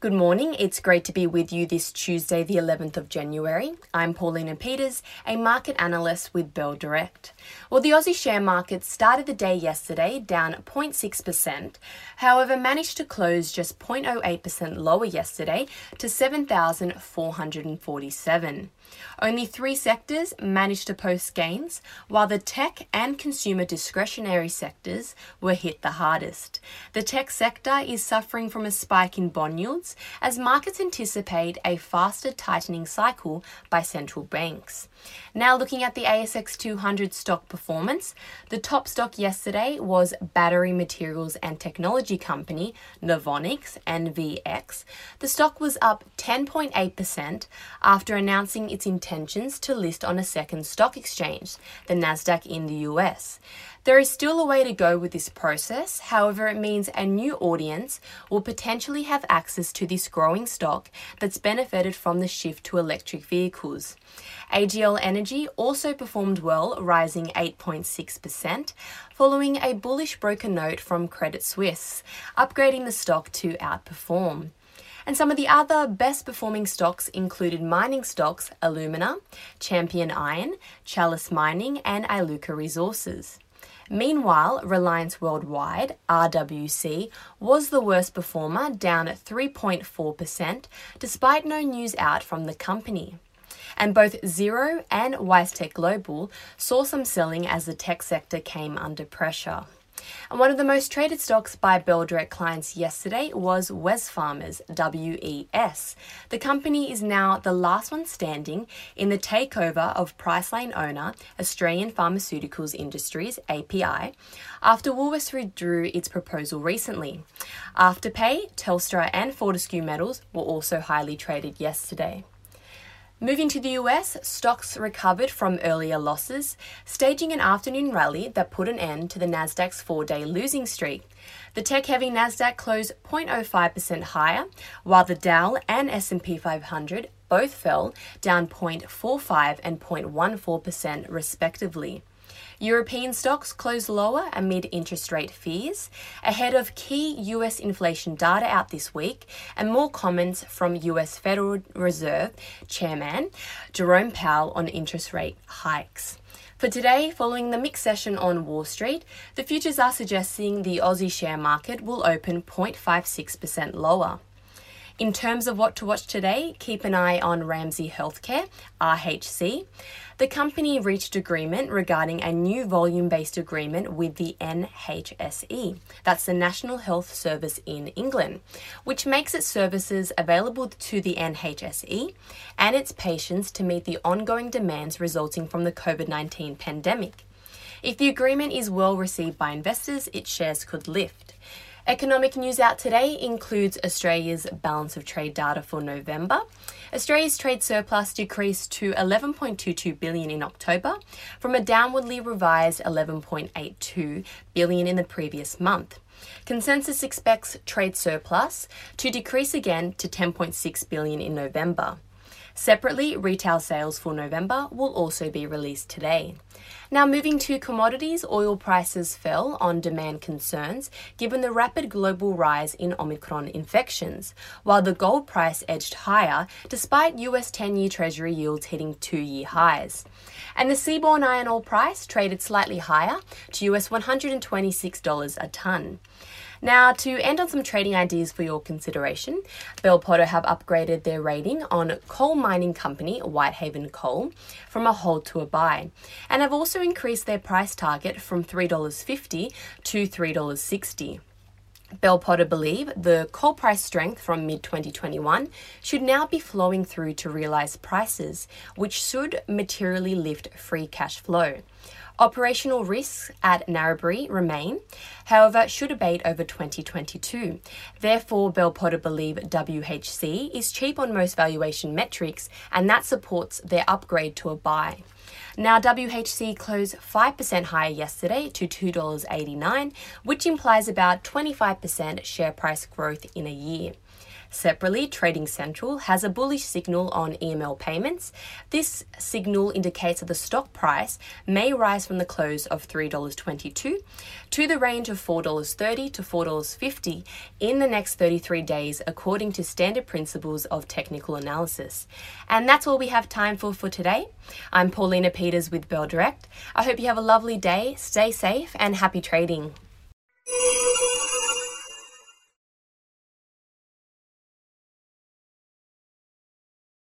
Good morning. It's great to be with you this Tuesday, the 11th of January. I'm Paulina Peters, a market analyst with Bell Direct. Well, the Aussie share market started the day yesterday down 0.6%, however, managed to close just 0.08% lower yesterday to 7,447. Only three sectors managed to post gains, while the tech and consumer discretionary sectors were hit the hardest. The tech sector is suffering from a spike in bond yields as markets anticipate a faster tightening cycle by central banks. Now, looking at the ASX 200 stock performance, the top stock yesterday was battery materials and technology company Novonix NVX. The stock was up 10.8% after announcing its intentions to list on a second stock exchange, the Nasdaq in the US. There is still a way to go with this process, however, it means a new audience will potentially have access to this growing stock that's benefited from the shift to electric vehicles. AGL Energy also performed well, rising 8.6%, following a bullish broker note from Credit Suisse, upgrading the stock to outperform. And some of the other best performing stocks included mining stocks Alumina, Champion Iron, Chalice Mining, and Iluka Resources. Meanwhile, Reliance Worldwide, RWC, was the worst performer, down at 3.4%, despite no news out from the company. And both Xero and WiseTech Global saw some selling as the tech sector came under pressure. And one of the most traded stocks by Bell Direct clients yesterday was Wesfarmers, WES. The company is now the last one standing in the takeover of Priceline owner Australian Pharmaceuticals Industries, API, after Woolworths withdrew its proposal recently. Afterpay, Telstra, and Fortescue Metals were also highly traded yesterday. Moving to the US, stocks recovered from earlier losses, staging an afternoon rally that put an end to the Nasdaq's 4-day losing streak. The tech-heavy Nasdaq closed 0.05% higher, while the Dow and S&P 500 both fell, down 0.45 and 0.14% respectively. European stocks closed lower amid interest rate fears, ahead of key US inflation data out this week and more comments from US Federal Reserve Chairman Jerome Powell on interest rate hikes. For today, following the mixed session on Wall Street, the futures are suggesting the Aussie share market will open 0.56% lower. In terms of what to watch today, keep an eye on Ramsay Healthcare, RHC. The company reached agreement regarding a new volume based agreement with the NHSE, that's the National Health Service in England, which makes its services available to the NHSE and its patients to meet the ongoing demands resulting from the COVID 19 pandemic. If the agreement is well received by investors, its shares could lift. Economic news out today includes Australia's balance of trade data for November. Australia's trade surplus decreased to 11.22 billion in October from a downwardly revised 11.82 billion in the previous month. Consensus expects trade surplus to decrease again to 10.6 billion in November. Separately, retail sales for November will also be released today. Now, moving to commodities, oil prices fell on demand concerns given the rapid global rise in Omicron infections, while the gold price edged higher despite US 10 year Treasury yields hitting two year highs. And the seaborne iron ore price traded slightly higher to US $126 a tonne. Now, to end on some trading ideas for your consideration, Bell Potter have upgraded their rating on coal mining company Whitehaven Coal from a hold to a buy, and have also increased their price target from $3.50 to $3.60. Bell Potter believe the coal price strength from mid 2021 should now be flowing through to realised prices, which should materially lift free cash flow. Operational risks at Narrabri remain, however, should abate over 2022. Therefore, Bell Potter believe WHC is cheap on most valuation metrics, and that supports their upgrade to a buy. Now, WHC closed 5% higher yesterday to $2.89, which implies about 25% share price growth in a year. Separately, Trading Central has a bullish signal on EML payments. This signal indicates that the stock price may rise from the close of $3.22 to the range of $4.30 to $4.50 in the next 33 days, according to standard principles of technical analysis. And that's all we have time for for today. I'm Paulina Peters with Bell Direct. I hope you have a lovely day, stay safe, and happy trading.